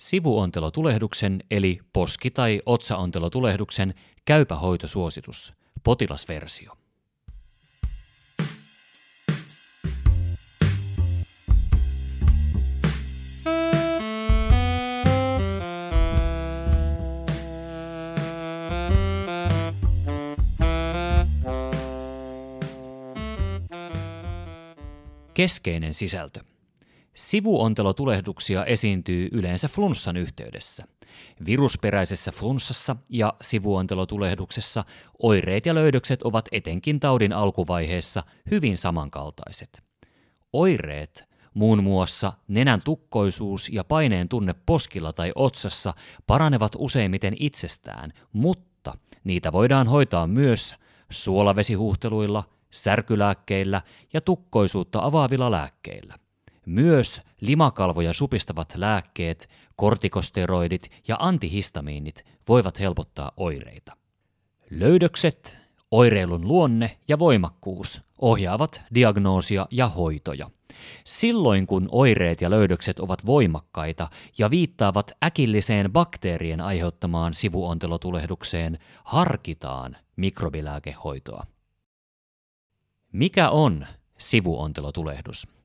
Sivuontelotulehduksen eli poski- tai otsaontelotulehduksen käypä hoitosuositus, potilasversio. Keskeinen sisältö. Sivuontelotulehduksia esiintyy yleensä flunssan yhteydessä. Virusperäisessä flunssassa ja sivuontelotulehduksessa oireet ja löydökset ovat etenkin taudin alkuvaiheessa hyvin samankaltaiset. Oireet, muun muassa nenän tukkoisuus ja paineen tunne poskilla tai otsassa, paranevat useimmiten itsestään, mutta niitä voidaan hoitaa myös suolavesihuhteluilla, särkylääkkeillä ja tukkoisuutta avaavilla lääkkeillä. Myös limakalvoja supistavat lääkkeet, kortikosteroidit ja antihistamiinit voivat helpottaa oireita. Löydökset, oireilun luonne ja voimakkuus ohjaavat diagnoosia ja hoitoja. Silloin kun oireet ja löydökset ovat voimakkaita ja viittaavat äkilliseen bakteerien aiheuttamaan sivuontelotulehdukseen, harkitaan mikrobilääkehoitoa. Mikä on sivuontelotulehdus?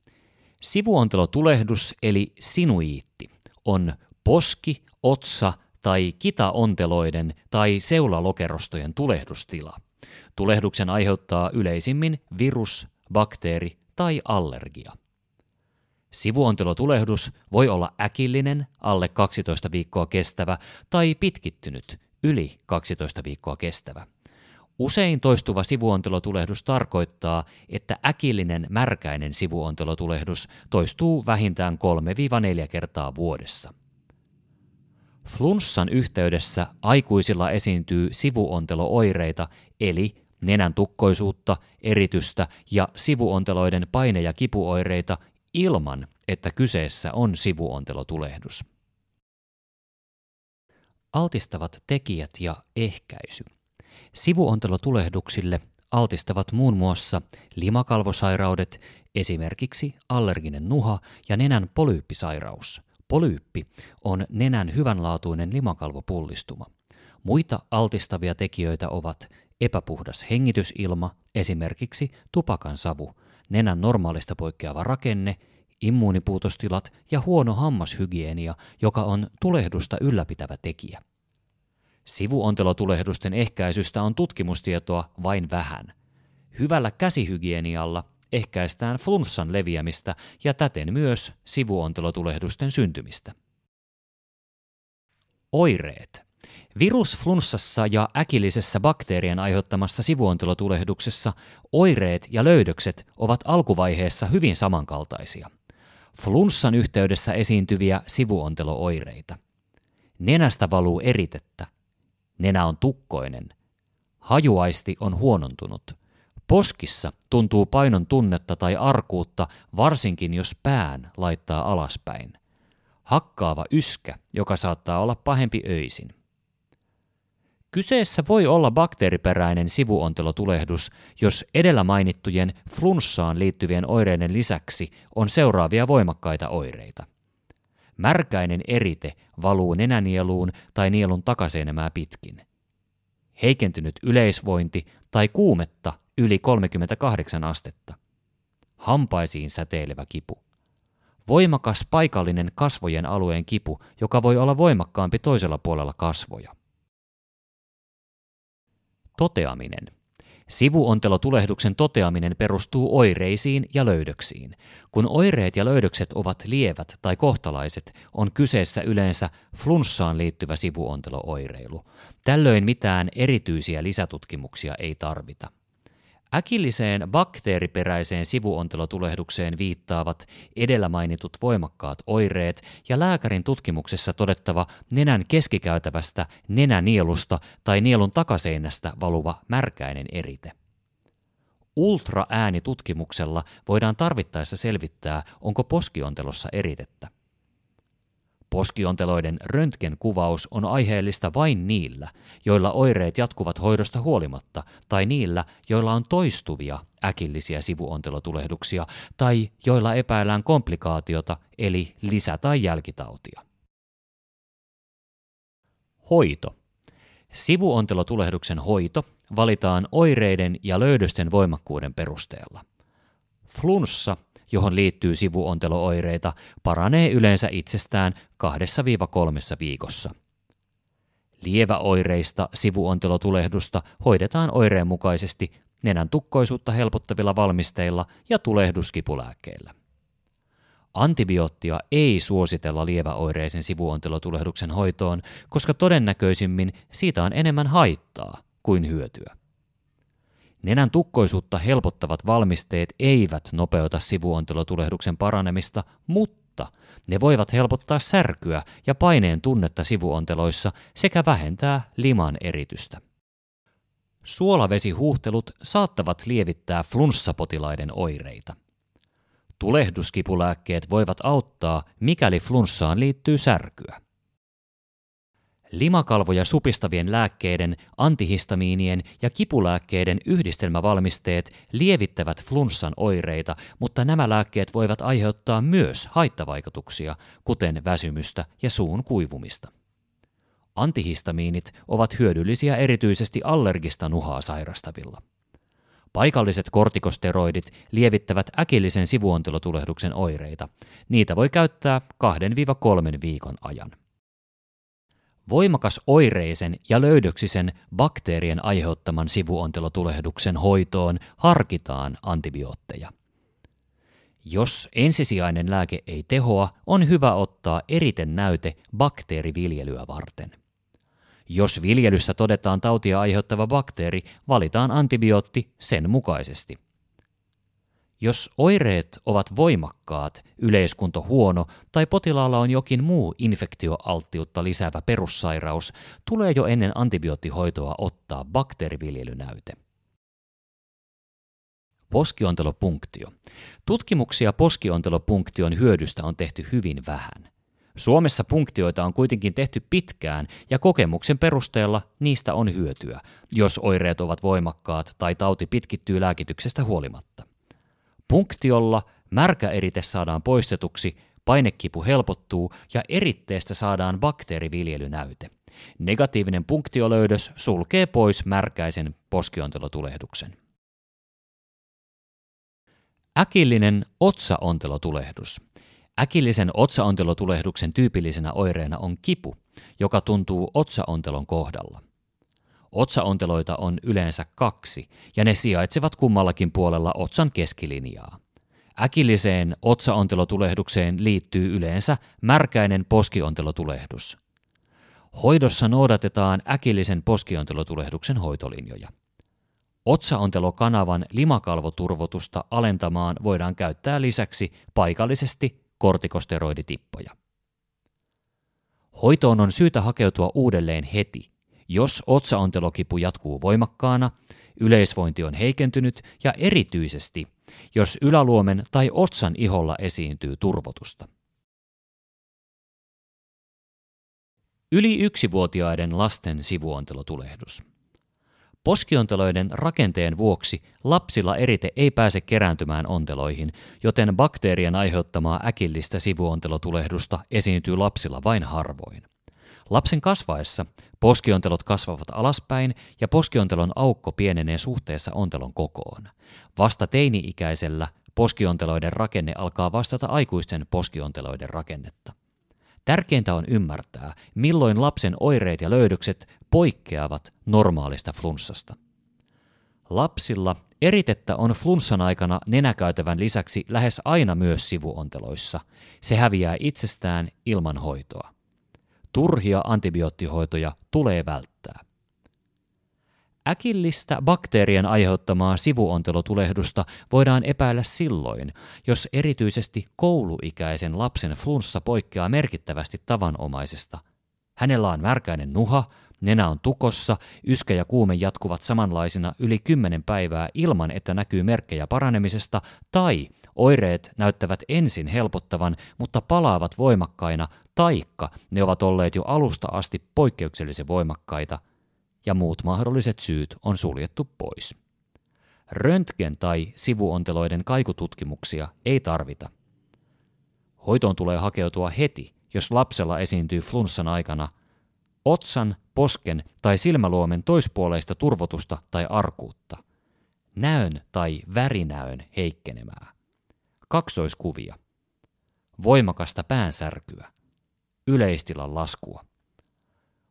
Sivuontelotulehdus eli sinuiitti on poski, otsa tai kitaonteloiden tai seulalokerostojen tulehdustila. Tulehduksen aiheuttaa yleisimmin virus, bakteeri tai allergia. Sivuontelotulehdus voi olla äkillinen, alle 12 viikkoa kestävä tai pitkittynyt, yli 12 viikkoa kestävä. Usein toistuva sivuontelotulehdus tarkoittaa, että äkillinen märkäinen sivuontelotulehdus toistuu vähintään 3-4 kertaa vuodessa. Flunssan yhteydessä aikuisilla esiintyy sivuontelooireita eli nenän tukkoisuutta, eritystä ja sivuonteloiden paine- ja kipuoireita ilman, että kyseessä on sivuontelotulehdus. Altistavat tekijät ja ehkäisy. Sivuontelotulehduksille altistavat muun muassa limakalvosairaudet, esimerkiksi allerginen nuha ja nenän polyyppisairaus. Polyyppi on nenän hyvänlaatuinen limakalvopullistuma. Muita altistavia tekijöitä ovat epäpuhdas hengitysilma, esimerkiksi tupakan savu, nenän normaalista poikkeava rakenne, immuunipuutostilat ja huono hammashygienia, joka on tulehdusta ylläpitävä tekijä. Sivuontelotulehdusten ehkäisystä on tutkimustietoa vain vähän. Hyvällä käsihygienialla ehkäistään flunssan leviämistä ja täten myös sivuontelotulehdusten syntymistä. Oireet. Virusflunssassa ja äkillisessä bakteerien aiheuttamassa sivuontelotulehduksessa oireet ja löydökset ovat alkuvaiheessa hyvin samankaltaisia. Flunssan yhteydessä esiintyviä sivuontelooireita. Nenästä valuu eritettä, Nenä on tukkoinen. Hajuaisti on huonontunut. Poskissa tuntuu painon tunnetta tai arkuutta, varsinkin jos pään laittaa alaspäin. Hakkaava yskä, joka saattaa olla pahempi öisin. Kyseessä voi olla bakteeriperäinen sivuontelotulehdus, jos edellä mainittujen flunssaan liittyvien oireiden lisäksi on seuraavia voimakkaita oireita. Märkäinen erite valuu nenänieluun tai nielun takaseinämää pitkin. Heikentynyt yleisvointi tai kuumetta yli 38 astetta. Hampaisiin säteilevä kipu. Voimakas paikallinen kasvojen alueen kipu, joka voi olla voimakkaampi toisella puolella kasvoja. Toteaminen. Sivuontelotulehduksen toteaminen perustuu oireisiin ja löydöksiin. Kun oireet ja löydökset ovat lievät tai kohtalaiset, on kyseessä yleensä flunssaan liittyvä sivuontelooireilu. Tällöin mitään erityisiä lisätutkimuksia ei tarvita. Äkilliseen bakteeriperäiseen sivuontelotulehdukseen viittaavat edellä mainitut voimakkaat oireet ja lääkärin tutkimuksessa todettava nenän keskikäytävästä nenänielusta tai nielun takaseinästä valuva märkäinen erite. Ultraäänitutkimuksella voidaan tarvittaessa selvittää, onko poskiontelossa eritettä. Poskionteloiden röntgenkuvaus on aiheellista vain niillä, joilla oireet jatkuvat hoidosta huolimatta, tai niillä, joilla on toistuvia äkillisiä sivuontelotulehduksia, tai joilla epäillään komplikaatiota eli lisä- tai jälkitautia. Hoito. Sivuontelotulehduksen hoito valitaan oireiden ja löydösten voimakkuuden perusteella. Flunssa, johon liittyy sivuontelooireita, paranee yleensä itsestään 2-3 viikossa. Lieväoireista sivuontelotulehdusta hoidetaan oireen mukaisesti nenän tukkoisuutta helpottavilla valmisteilla ja tulehduskipulääkkeillä. Antibioottia ei suositella lieväoireisen sivuontelotulehduksen hoitoon, koska todennäköisimmin siitä on enemmän haittaa kuin hyötyä. Nenän tukkoisuutta helpottavat valmisteet eivät nopeuta sivuontelotulehduksen paranemista, mutta ne voivat helpottaa särkyä ja paineen tunnetta sivuonteloissa sekä vähentää liman eritystä. Suolavesihuhtelut saattavat lievittää flunssapotilaiden oireita. Tulehduskipulääkkeet voivat auttaa, mikäli flunssaan liittyy särkyä. Limakalvoja supistavien lääkkeiden, antihistamiinien ja kipulääkkeiden yhdistelmävalmisteet lievittävät flunssan oireita, mutta nämä lääkkeet voivat aiheuttaa myös haittavaikutuksia, kuten väsymystä ja suun kuivumista. Antihistamiinit ovat hyödyllisiä erityisesti allergista nuhaa sairastavilla. Paikalliset kortikosteroidit lievittävät äkillisen sivuontelotulehduksen oireita. Niitä voi käyttää 2-3 viikon ajan. Voimakas oireisen ja löydöksisen bakteerien aiheuttaman sivuontelotulehduksen hoitoon harkitaan antibiootteja. Jos ensisijainen lääke ei tehoa, on hyvä ottaa eriten näyte bakteeriviljelyä varten. Jos viljelyssä todetaan tautia aiheuttava bakteeri, valitaan antibiootti sen mukaisesti. Jos oireet ovat voimakkaat, yleiskunto huono tai potilaalla on jokin muu infektioalttiutta lisäävä perussairaus, tulee jo ennen antibioottihoitoa ottaa bakteeriviljelynäyte. Poskiontelopunktio. Tutkimuksia poskiontelopunktion hyödystä on tehty hyvin vähän. Suomessa punktioita on kuitenkin tehty pitkään ja kokemuksen perusteella niistä on hyötyä, jos oireet ovat voimakkaat tai tauti pitkittyy lääkityksestä huolimatta. Punktiolla märkä erite saadaan poistetuksi, painekipu helpottuu ja eritteestä saadaan bakteeriviljelynäyte. Negatiivinen punktiolöydös sulkee pois märkäisen poskiontelotulehduksen. Äkillinen otsaontelotulehdus. Äkillisen otsaontelotulehduksen tyypillisenä oireena on kipu, joka tuntuu otsaontelon kohdalla. Otsaonteloita on yleensä kaksi, ja ne sijaitsevat kummallakin puolella otsan keskilinjaa. Äkilliseen otsaontelotulehdukseen liittyy yleensä märkäinen poskiontelotulehdus. Hoidossa noudatetaan äkillisen poskiontelotulehduksen hoitolinjoja. Otsaontelokanavan limakalvoturvotusta alentamaan voidaan käyttää lisäksi paikallisesti kortikosteroiditippoja. Hoitoon on syytä hakeutua uudelleen heti, jos otsaontelokipu jatkuu voimakkaana, yleisvointi on heikentynyt ja erityisesti, jos yläluomen tai otsan iholla esiintyy turvotusta. Yli yksivuotiaiden lasten sivuontelotulehdus. Poskionteloiden rakenteen vuoksi lapsilla erite ei pääse kerääntymään onteloihin, joten bakteerien aiheuttamaa äkillistä sivuontelotulehdusta esiintyy lapsilla vain harvoin. Lapsen kasvaessa poskiontelot kasvavat alaspäin ja poskiontelon aukko pienenee suhteessa ontelon kokoon. Vasta teini-ikäisellä poskionteloiden rakenne alkaa vastata aikuisten poskionteloiden rakennetta. Tärkeintä on ymmärtää, milloin lapsen oireet ja löydökset poikkeavat normaalista flunssasta. Lapsilla eritettä on flunssan aikana nenäkäytävän lisäksi lähes aina myös sivuonteloissa. Se häviää itsestään ilman hoitoa. Turhia antibioottihoitoja tulee välttää. Äkillistä bakteerien aiheuttamaa sivuontelotulehdusta voidaan epäillä silloin, jos erityisesti kouluikäisen lapsen flunssa poikkeaa merkittävästi tavanomaisesta. Hänellä on märkäinen nuha, nenä on tukossa, yskä ja kuume jatkuvat samanlaisina yli 10 päivää ilman, että näkyy merkkejä paranemisesta, tai oireet näyttävät ensin helpottavan, mutta palaavat voimakkaina, taikka ne ovat olleet jo alusta asti poikkeuksellisen voimakkaita – ja muut mahdolliset syyt on suljettu pois. Röntgen- tai sivuonteloiden kaikututkimuksia ei tarvita. Hoitoon tulee hakeutua heti, jos lapsella esiintyy flunssan aikana otsan, posken tai silmäluomen toispuoleista turvotusta tai arkuutta. Näön tai värinäön heikkenemää. Kaksoiskuvia. Voimakasta päänsärkyä. Yleistilan laskua.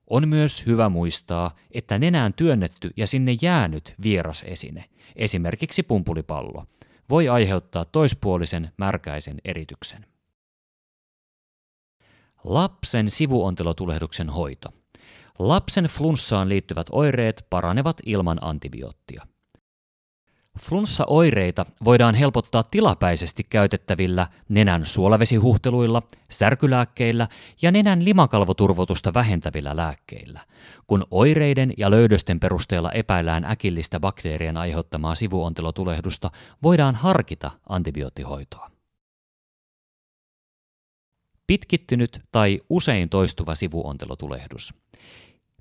On myös hyvä muistaa, että nenään työnnetty ja sinne jäänyt vieras esine, esimerkiksi pumpulipallo, voi aiheuttaa toispuolisen märkäisen erityksen. Lapsen sivuontelotulehduksen hoito. Lapsen flunssaan liittyvät oireet paranevat ilman antibioottia. Flunssa-oireita voidaan helpottaa tilapäisesti käytettävillä nenän suolavesihuhteluilla, särkylääkkeillä ja nenän limakalvoturvotusta vähentävillä lääkkeillä. Kun oireiden ja löydösten perusteella epäillään äkillistä bakteerien aiheuttamaa sivuontelotulehdusta, voidaan harkita antibioottihoitoa. Pitkittynyt tai usein toistuva sivuontelotulehdus.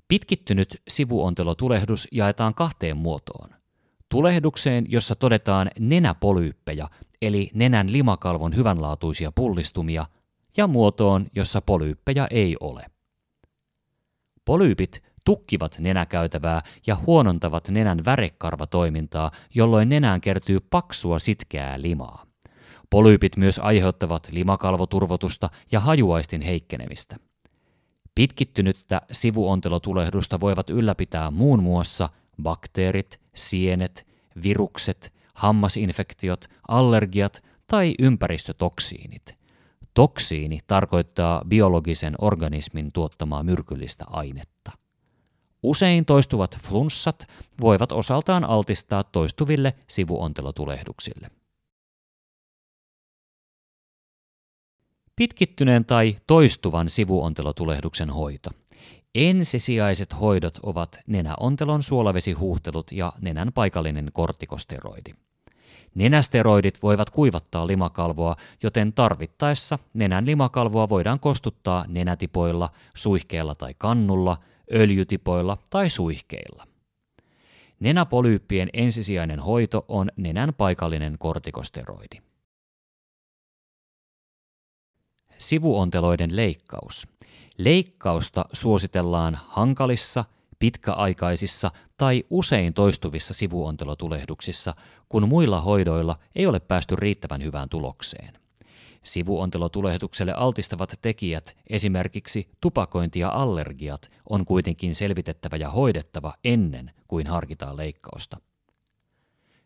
Pitkittynyt sivuontelotulehdus jaetaan kahteen muotoon. Tulehdukseen, jossa todetaan nenäpolyyppejä, eli nenän limakalvon hyvänlaatuisia pullistumia, ja muotoon, jossa polyyppejä ei ole. Polyypit tukkivat nenäkäytävää ja huonontavat nenän värekarvatoimintaa, jolloin nenään kertyy paksua sitkeää limaa. Polyypit myös aiheuttavat limakalvoturvotusta ja hajuaistin heikkenemistä. Pitkittynyttä sivuontelotulehdusta voivat ylläpitää muun muassa bakteerit, sienet, virukset, hammasinfektiot, allergiat tai ympäristötoksiinit. Toksiini tarkoittaa biologisen organismin tuottamaa myrkyllistä ainetta. Usein toistuvat flunssat voivat osaltaan altistaa toistuville sivuontelotulehduksille. Pitkittyneen tai toistuvan sivuontelotulehduksen hoito. Ensisijaiset hoidot ovat nenäontelon suolavesihuhtelut ja nenän paikallinen kortikosteroidi. Nenästeroidit voivat kuivattaa limakalvoa, joten tarvittaessa nenän limakalvoa voidaan kostuttaa nenätipoilla, suihkeella tai kannulla, öljytipoilla tai suihkeilla. Nenäpolyyppien ensisijainen hoito on nenän paikallinen kortikosteroidi. Sivuonteloiden leikkaus. Leikkausta suositellaan hankalissa, pitkäaikaisissa tai usein toistuvissa sivuontelotulehduksissa, kun muilla hoidoilla ei ole päästy riittävän hyvään tulokseen. Sivuontelotulehdukselle altistavat tekijät, esimerkiksi tupakointi ja allergiat, on kuitenkin selvitettävä ja hoidettava ennen kuin harkitaan leikkausta.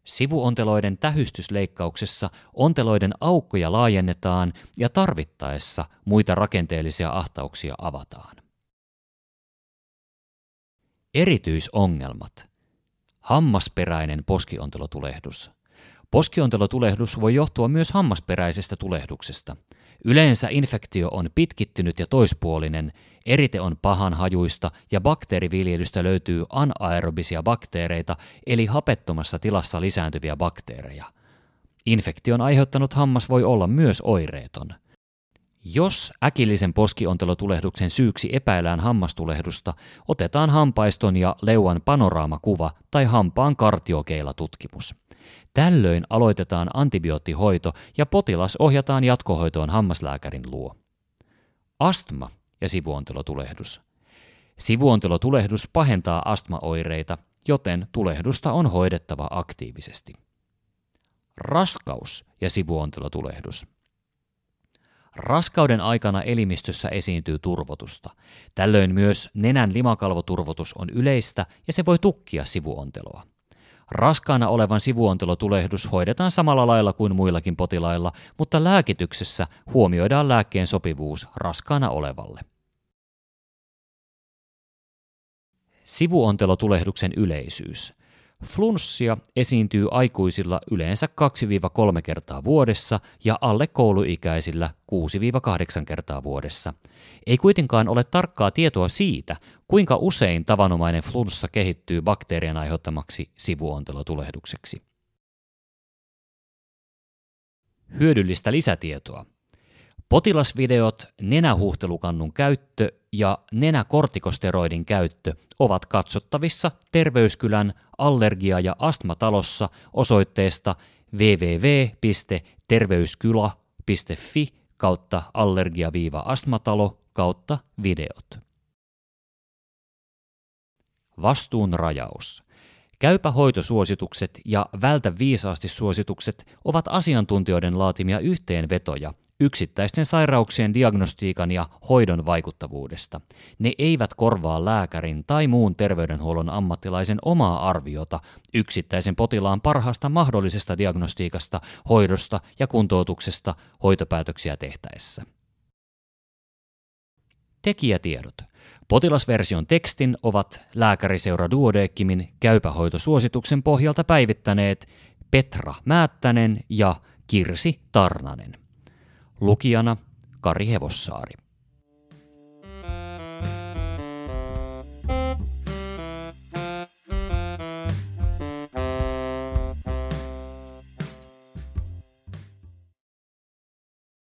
Sivuonteloiden tähystysleikkauksessa onteloiden aukkoja laajennetaan ja tarvittaessa muita rakenteellisia ahtauksia avataan. Erityisongelmat. Hammasperäinen poskiontelotulehdus. Poskiontelotulehdus voi johtua myös hammasperäisestä tulehduksesta. Yleensä infektio on pitkittynyt ja toispuolinen, erite on pahan hajuista ja bakteeriviljelystä löytyy anaerobisia bakteereita eli hapettomassa tilassa lisääntyviä bakteereja. Infektion aiheuttanut hammas voi olla myös oireeton. Jos äkillisen poskiontelotulehduksen syyksi epäillään hammastulehdusta, otetaan hampaiston ja leuan panoraamakuva tai hampaan kartiokeila-tutkimus. Tällöin aloitetaan antibioottihoito ja potilas ohjataan jatkohoitoon hammaslääkärin luo. Astma ja sivuontelotulehdus. Sivuontelotulehdus pahentaa astmaoireita, joten tulehdusta on hoidettava aktiivisesti. Raskaus ja sivuontelotulehdus. Raskauden aikana elimistössä esiintyy turvotusta. Tällöin myös nenän limakalvoturvotus on yleistä ja se voi tukkia sivuonteloa. Raskaana olevan sivuontelotulehdus hoidetaan samalla lailla kuin muillakin potilailla, mutta lääkityksessä huomioidaan lääkkeen sopivuus raskaana olevalle. Sivuontelotulehduksen yleisyys. Flunssia esiintyy aikuisilla yleensä 2-3 kertaa vuodessa ja alle kouluikäisillä 6-8 kertaa vuodessa. Ei kuitenkaan ole tarkkaa tietoa siitä, kuinka usein tavanomainen flunssa kehittyy bakteerien aiheuttamaksi sivuontelotulehdukseksi. Hyödyllistä lisätietoa. Potilasvideot, nenähuhtelukannun käyttö ja nenäkortikosteroidin käyttö ovat katsottavissa Terveyskylän allergia- ja astmatalossa osoitteesta www.terveyskyla.fi kautta allergia-astmatalo kautta videot. vastuun rajaus. Käypä hoitosuositukset ja vältä viisaasti suositukset ovat asiantuntijoiden laatimia yhteenvetoja yksittäisten sairauksien diagnostiikan ja hoidon vaikuttavuudesta. Ne eivät korvaa lääkärin tai muun terveydenhuollon ammattilaisen omaa arviota yksittäisen potilaan parhaasta mahdollisesta diagnostiikasta, hoidosta ja kuntoutuksesta hoitopäätöksiä tehtäessä. Tekijätiedot. Potilasversion tekstin ovat lääkäriseura Duodeckimin käypähoitosuosituksen pohjalta päivittäneet Petra Määttänen ja Kirsi Tarnanen. Lukijana Kari Hevossaari.